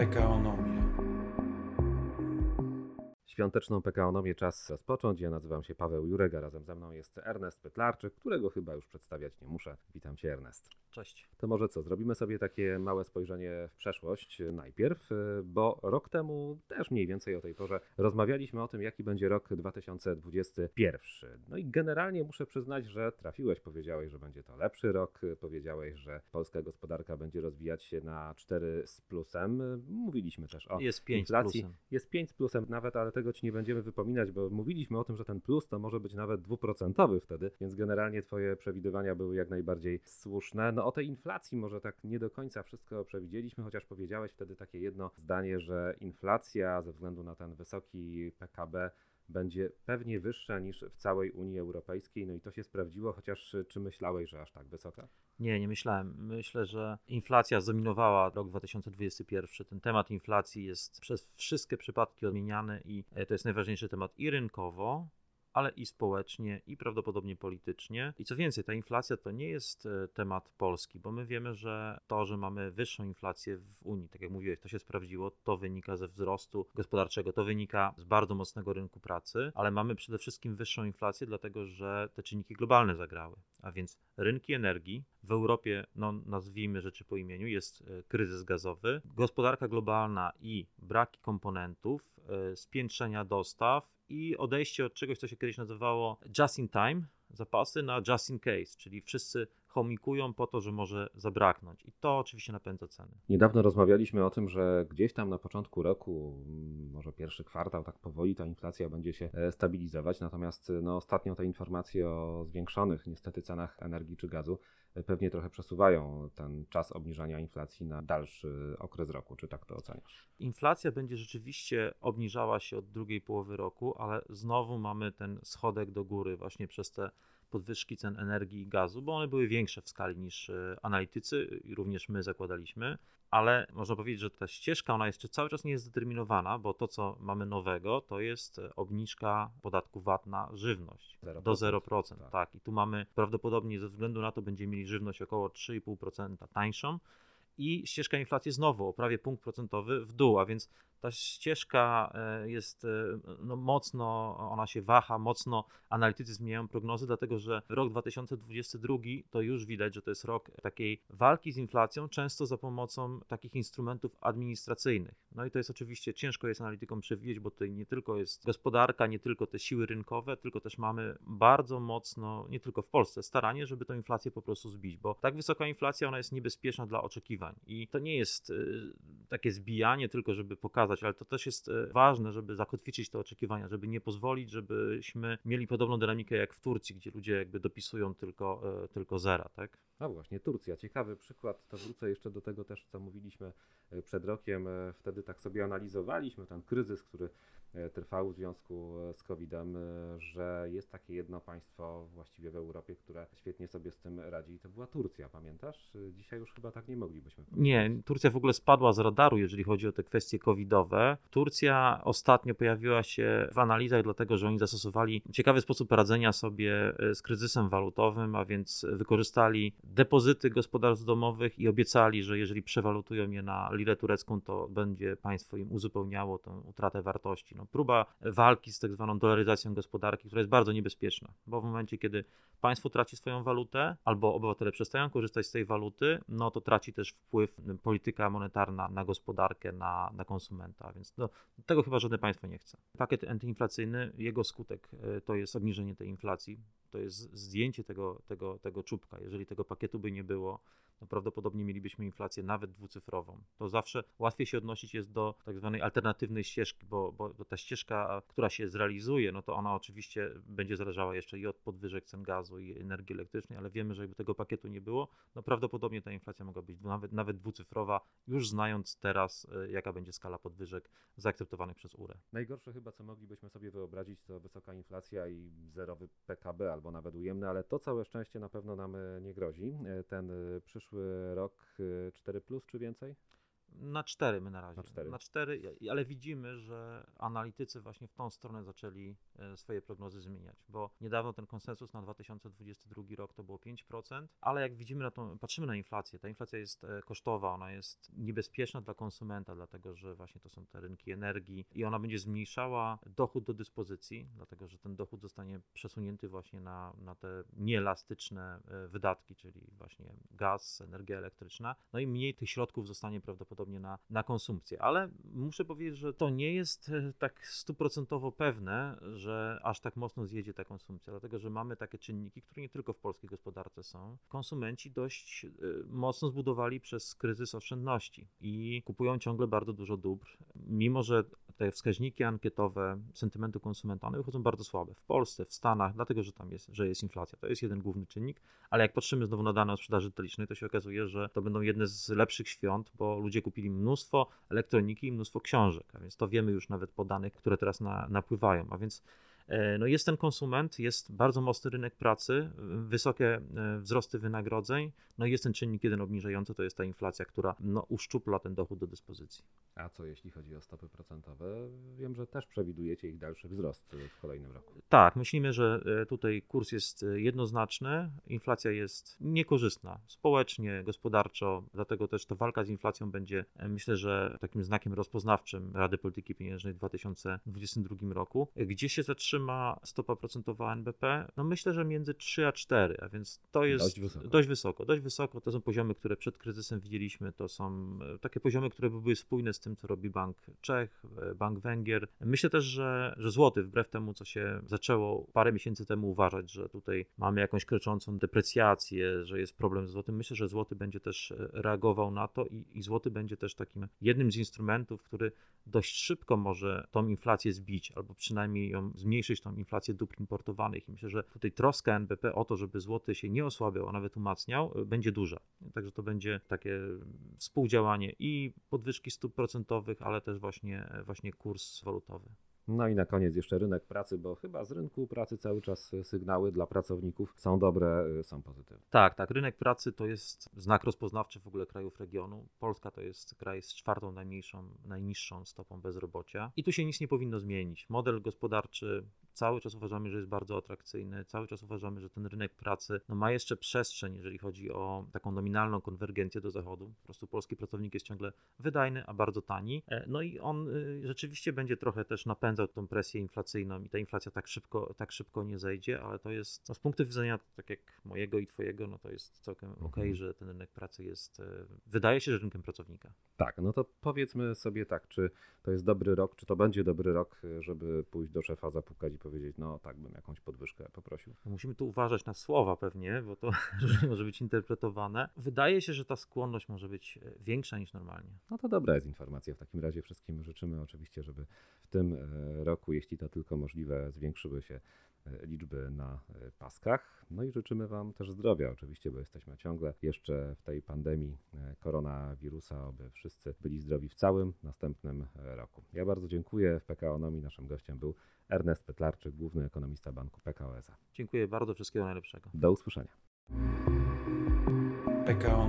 pecado o no. Świąteczną PKOnomię czas rozpocząć. Ja nazywam się Paweł Jurek, a razem ze mną jest Ernest Pytlarczyk, którego chyba już przedstawiać nie muszę. Witam Cię Ernest. Cześć. To może co, zrobimy sobie takie małe spojrzenie w przeszłość najpierw, y, bo rok temu też mniej więcej o tej porze rozmawialiśmy o tym, jaki będzie rok 2021. No i generalnie muszę przyznać, że trafiłeś, powiedziałeś, że będzie to lepszy rok, powiedziałeś, że polska gospodarka będzie rozwijać się na 4 z plusem. Mówiliśmy też o Jest 5 inflacji. plusem. Jest 5 z plusem nawet, ale tego ci nie będziemy wypominać, bo mówiliśmy o tym, że ten plus to może być nawet dwuprocentowy wtedy, więc generalnie twoje przewidywania były jak najbardziej słuszne. No o tej inflacji może tak nie do końca wszystko przewidzieliśmy, chociaż powiedziałeś wtedy takie jedno zdanie, że inflacja ze względu na ten wysoki PKB będzie pewnie wyższa niż w całej Unii Europejskiej, no i to się sprawdziło, chociaż czy myślałeś, że aż tak wysoka? Nie, nie myślałem. Myślę, że inflacja zdominowała rok 2021. Ten temat inflacji jest przez wszystkie przypadki odmieniany i e, to jest najważniejszy temat i rynkowo, ale i społecznie, i prawdopodobnie politycznie. I co więcej, ta inflacja to nie jest e, temat polski, bo my wiemy, że to, że mamy wyższą inflację w Unii, tak jak mówiłeś, to się sprawdziło, to wynika ze wzrostu gospodarczego, to wynika z bardzo mocnego rynku pracy, ale mamy przede wszystkim wyższą inflację, dlatego że te czynniki globalne zagrały. A więc rynki energii w Europie, no nazwijmy rzeczy po imieniu, jest e, kryzys gazowy, gospodarka globalna i braki komponentów, e, spiętrzenia dostaw i odejście od czegoś, co się kiedyś nazywało just in time, zapasy na just in case, czyli wszyscy chomikują po to, że może zabraknąć. I to oczywiście napędza ceny. Niedawno rozmawialiśmy o tym, że gdzieś tam na początku roku, może pierwszy kwartał, tak powoli ta inflacja będzie się e, stabilizować. Natomiast no, ostatnio te informacje o zwiększonych niestety cenach energii czy gazu pewnie trochę przesuwają ten czas obniżania inflacji na dalszy okres roku. Czy tak to oceniasz? Inflacja będzie rzeczywiście obniżała się od drugiej połowy roku, ale znowu mamy ten schodek do góry właśnie przez te podwyżki cen energii i gazu, bo one były większe w skali niż e, analitycy i również my zakładaliśmy, ale można powiedzieć, że ta ścieżka ona jeszcze cały czas nie jest zdeterminowana, bo to co mamy nowego to jest e, obniżka podatku VAT na żywność 0%. do 0%. Tak. Tak. i tu mamy prawdopodobnie ze względu na to będziemy mieli żywność około 3,5% tańszą i ścieżka inflacji znowu o prawie punkt procentowy w dół, a więc ta ścieżka e, jest e, no, mocno, ona się waha, mocno analitycy zmieniają prognozy, dlatego że rok 2022 to już widać, że to jest rok takiej walki z inflacją, często za pomocą takich instrumentów administracyjnych. No i to jest oczywiście ciężko jest analitykom przewidzieć, bo tutaj nie tylko jest gospodarka, nie tylko te siły rynkowe, tylko też mamy bardzo mocno, nie tylko w Polsce, staranie, żeby tę inflację po prostu zbić, bo tak wysoka inflacja, ona jest niebezpieczna dla oczekiwań i to nie jest y, takie zbijanie tylko, żeby pokazać, ale to też jest y, ważne, żeby zakotwiczyć te oczekiwania, żeby nie pozwolić, żebyśmy mieli podobną dynamikę jak w Turcji, gdzie ludzie jakby dopisują tylko, y, tylko zera, tak? No właśnie, Turcja. Ciekawy przykład. To wrócę jeszcze do tego też, co mówiliśmy przed rokiem. Wtedy tak sobie analizowaliśmy ten kryzys, który e, trwał w związku e, z COVID-em, e, że jest takie jedno państwo właściwie w Europie, które świetnie sobie z tym radzi i to była Turcja, pamiętasz? Dzisiaj już chyba tak nie moglibyśmy powiedzieć. Nie, Turcja w ogóle spadła z radaru, jeżeli chodzi o te kwestie covidowe. Turcja ostatnio pojawiła się w analizach, dlatego że oni zastosowali ciekawy sposób radzenia sobie z kryzysem walutowym, a więc wykorzystali depozyty gospodarstw domowych i obiecali, że jeżeli przewalutują je na lirę turecką, to będzie państwo im uzupełniało tę utratę wartości. No, próba walki z tak zwaną dolaryzacją gospodarki, która jest bardzo niebezpieczna, bo w momencie, kiedy państwo traci swoją walutę albo obywatele przestają korzystać z tej waluty, no to traci też wpływ polityka monetarna na gospodarkę, na, na konsumenta, więc no, tego chyba żadne państwo nie chce. Pakiet antyinflacyjny, jego skutek e, to jest obniżenie tej inflacji, to jest zdjęcie tego, tego, tego czubka. Jeżeli tego pakietu by nie było, no prawdopodobnie mielibyśmy inflację nawet dwucyfrową. To zawsze łatwiej się odnosić jest do tak zwanej alternatywnej ścieżki, bo, bo, ta ścieżka, która się zrealizuje, no to ona oczywiście będzie zależała jeszcze i od podwyżek cen gazu i energii elektrycznej, ale wiemy, że jakby tego pakietu nie było, no prawdopodobnie ta inflacja mogła być nawet, nawet dwucyfrowa, już znając teraz, y, jaka będzie skala podwyżek zaakceptowanych przez URE. Najgorsze chyba, co moglibyśmy sobie wyobrazić, to wysoka inflacja i zerowy PKB, albo nawet ujemny, ale to całe szczęście na pewno nam e, nie grozi. E, Ten e, przyszły rok e, 4 plus czy więcej? Na cztery my na razie. Na cztery. Na cztery, ale widzimy, że analitycy właśnie w tą stronę zaczęli e, swoje prognozy zmieniać, bo niedawno ten konsensus na 2022 rok to było 5%, ale jak widzimy na tą, patrzymy na inflację, ta inflacja jest e, kosztowa, ona jest niebezpieczna dla konsumenta, dlatego że właśnie to są te rynki energii i ona będzie zmniejszała dochód do dyspozycji, dlatego że ten dochód zostanie przesunięty właśnie na, na te nieelastyczne e, wydatki, czyli właśnie gaz, energia elektryczna, no i mniej tych środków zostanie prawdopodobnie na, na konsumpcję. Ale muszę powiedzieć, że to nie jest e, tak stuprocentowo pewne, że aż tak mocno zjedzie ta konsumpcja, dlatego że mamy takie czynniki, które nie tylko w polskiej gospodarce są. Konsumenci dość e, mocno zbudowali przez kryzys oszczędności i kupują ciągle bardzo dużo dóbr, mimo że te wskaźniki ankietowe sentymentu konsumenta one wychodzą bardzo słabe. W Polsce, w Stanach, dlatego że tam jest, że jest inflacja. To jest jeden główny czynnik, ale jak patrzymy znowu na dane o sprzedaży detalicznej, to się okazuje, że to będą jedne z lepszych świąt, bo ludzie kupili mnóstwo elektroniki i mnóstwo książek, a więc to wiemy już nawet po danych, które teraz na, napływają. A więc no jest ten konsument, jest bardzo mocny rynek pracy, wysokie e, wzrosty wynagrodzeń, no i jest ten czynnik jeden obniżający, to jest ta inflacja, która no, uszczupla ten dochód do dyspozycji. A co jeśli chodzi o stopy procentowe? Wiem, że też przewidujecie ich dalszy wzrost w kolejnym roku. Tak, myślimy, że e, tutaj kurs jest jednoznaczny, inflacja jest niekorzystna społecznie, gospodarczo, dlatego też ta walka z inflacją będzie, myślę, że takim znakiem rozpoznawczym Rady Polityki Pieniężnej w 2022 roku. Gdzie się zatrzyma ma stopa procentowa NBP? No myślę, że między 3 a 4, a więc to jest dość wysoko. Dość wysoko, dość wysoko. To są poziomy, które przed kryzysem widzieliśmy. To są e, takie poziomy, które były spójne z tym, co robi Bank Czech, e, Bank Węgier. Myślę też, że, że złoty, wbrew temu, co się zaczęło parę miesięcy temu uważać, że tutaj mamy jakąś kroczącą deprecjację, że jest problem z złotym. Myślę, że złoty będzie też e, reagował na to i, i złoty będzie też takim jednym z instrumentów, który dość szybko może tą inflację zbić, albo przynajmniej ją zmniejszyć, tą inflację dóbr importowanych. I myślę, że tutaj troska NBP o to, żeby złoty się nie osłabiał, a nawet umacniał, y, będzie duża. Także to będzie takie współdziałanie i podwyżki stóp procentowych, ale też właśnie, właśnie kurs walutowy. No i na koniec jeszcze rynek pracy, bo chyba z rynku pracy cały czas sygnały dla pracowników są dobre, y, są pozytywne. Tak, tak. Rynek pracy to jest znak rozpoznawczy w ogóle krajów regionu. Polska to jest kraj z czwartą najmniejszą, najniższą stopą bezrobocia. I tu się nic nie powinno zmienić. Model gospodarczy cały czas uważamy, że jest bardzo atrakcyjny, cały czas uważamy, że ten rynek pracy no, ma jeszcze przestrzeń, jeżeli chodzi o taką nominalną konwergencję do zachodu. Po prostu polski pracownik jest ciągle wydajny, a bardzo tani. E, no i on y, rzeczywiście będzie trochę też napędzał tą presję inflacyjną i ta inflacja tak szybko, tak szybko nie zejdzie, ale to jest no, z punktu widzenia tak jak mojego i twojego, no to jest całkiem mhm. okej, okay, że ten rynek pracy jest, e, wydaje się, że rynkiem pracownika. Tak, no to powiedzmy sobie tak, czy to jest dobry rok, czy to będzie dobry rok, żeby pójść do szefa, zapukać i powiedzieć, no tak, bym jakąś podwyżkę poprosił. Musimy tu uważać na słowa pewnie, bo to może być interpretowane. Wydaje się, że ta skłonność może być e, większa niż normalnie. No to dobra jest informacja. W takim razie wszystkim życzymy oczywiście, żeby w tym e, roku, jeśli to tylko możliwe, zwiększyły się liczby na paskach. No i życzymy Wam też zdrowia oczywiście, bo jesteśmy ciągle jeszcze w tej pandemii koronawirusa, aby wszyscy byli zdrowi w całym następnym roku. Ja bardzo dziękuję. W PKO Nomi naszym gościem był Ernest Petlarczyk, główny ekonomista Banku PKO SA. Dziękuję bardzo, wszystkiego najlepszego. Do usłyszenia. PKO